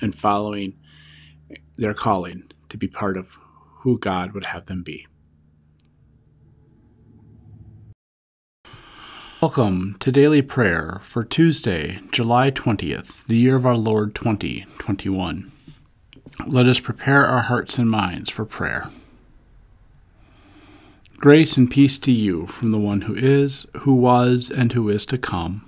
and following their calling to be part of who God would have them be. Welcome to Daily Prayer for Tuesday, July 20th, the year of our Lord 2021. Let us prepare our hearts and minds for prayer. Grace and peace to you from the one who is, who was, and who is to come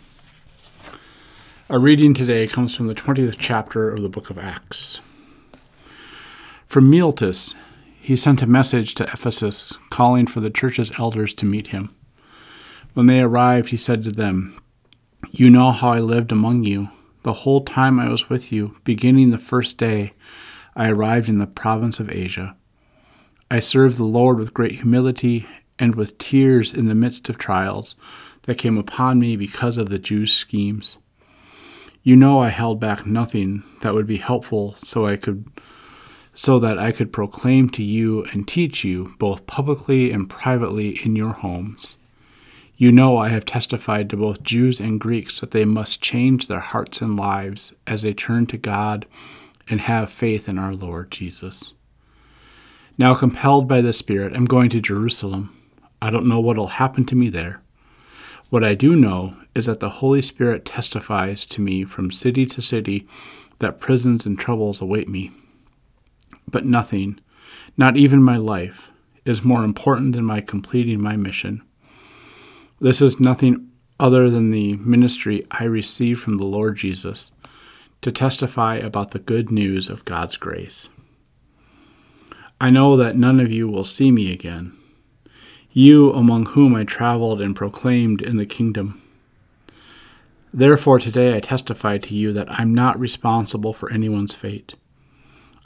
Our reading today comes from the 20th chapter of the book of Acts. From Miletus, he sent a message to Ephesus calling for the church's elders to meet him. When they arrived, he said to them, You know how I lived among you the whole time I was with you, beginning the first day I arrived in the province of Asia. I served the Lord with great humility and with tears in the midst of trials that came upon me because of the Jews' schemes. You know I held back nothing that would be helpful so I could so that I could proclaim to you and teach you both publicly and privately in your homes. You know I have testified to both Jews and Greeks that they must change their hearts and lives as they turn to God and have faith in our Lord Jesus. Now, compelled by the Spirit, I'm going to Jerusalem. I don't know what will happen to me there. What I do know is that the Holy Spirit testifies to me from city to city that prisons and troubles await me. But nothing, not even my life, is more important than my completing my mission. This is nothing other than the ministry I received from the Lord Jesus to testify about the good news of God's grace. I know that none of you will see me again you among whom I traveled and proclaimed in the kingdom. Therefore, today I testify to you that I'm not responsible for anyone's fate.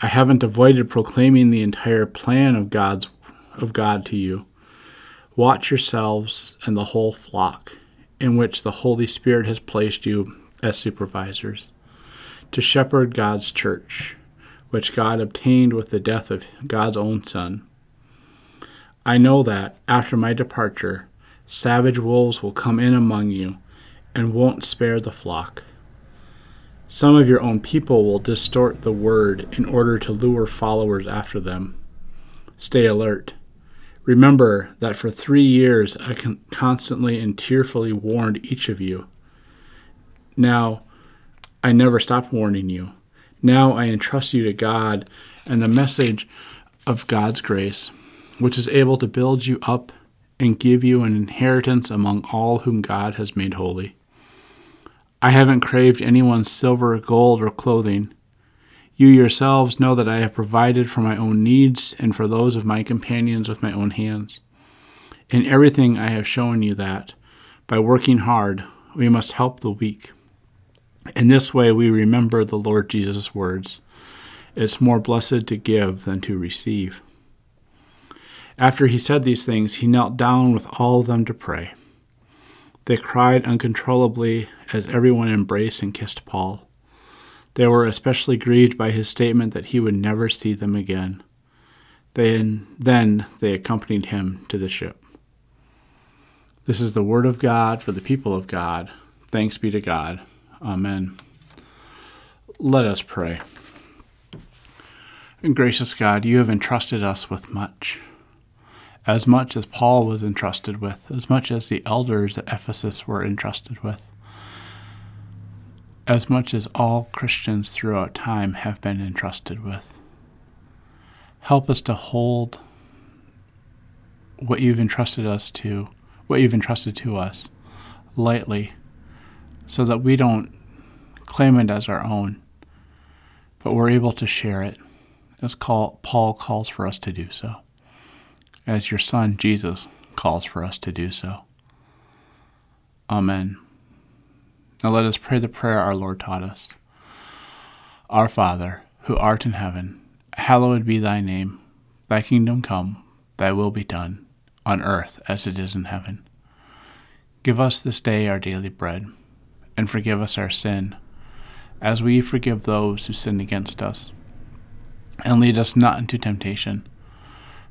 I haven't avoided proclaiming the entire plan of God's of God to you. Watch yourselves and the whole flock, in which the Holy Spirit has placed you as supervisors, to shepherd God's church, which God obtained with the death of God's own Son I know that, after my departure, savage wolves will come in among you and won't spare the flock. Some of your own people will distort the word in order to lure followers after them. Stay alert. Remember that for three years I constantly and tearfully warned each of you. Now, I never stopped warning you. Now I entrust you to God and the message of God's grace which is able to build you up and give you an inheritance among all whom God has made holy. I haven't craved anyone's silver, gold, or clothing. You yourselves know that I have provided for my own needs and for those of my companions with my own hands. In everything I have shown you that, by working hard, we must help the weak. In this way, we remember the Lord Jesus' words It's more blessed to give than to receive. After he said these things, he knelt down with all of them to pray. They cried uncontrollably as everyone embraced and kissed Paul. They were especially grieved by his statement that he would never see them again. Then, then they accompanied him to the ship. This is the word of God for the people of God. Thanks be to God. Amen. Let us pray. Gracious God, you have entrusted us with much as much as Paul was entrusted with, as much as the elders at Ephesus were entrusted with, as much as all Christians throughout time have been entrusted with. Help us to hold what you've entrusted us to, what you've entrusted to us, lightly, so that we don't claim it as our own, but we're able to share it as Paul calls for us to do so, as your Son Jesus calls for us to do so. Amen. Now let us pray the prayer our Lord taught us. Our Father, who art in heaven, hallowed be thy name. Thy kingdom come, thy will be done, on earth as it is in heaven. Give us this day our daily bread, and forgive us our sin, as we forgive those who sin against us. And lead us not into temptation,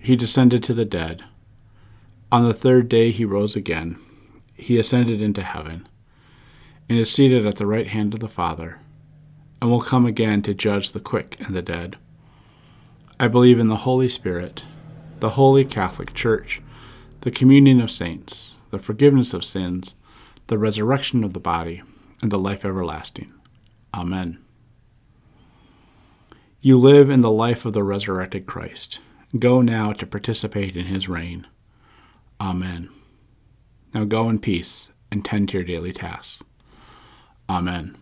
He descended to the dead. On the third day he rose again he ascended into heaven, and is seated at the right hand of the Father, and will come again to judge the quick and the dead. I believe in the Holy Spirit, the holy Catholic Church, the communion of saints, the forgiveness of sins, the resurrection of the body, and the life everlasting. Amen. You live in the life of the resurrected Christ. Go now to participate in his reign. Amen. Now go in peace and tend to your daily tasks. Amen.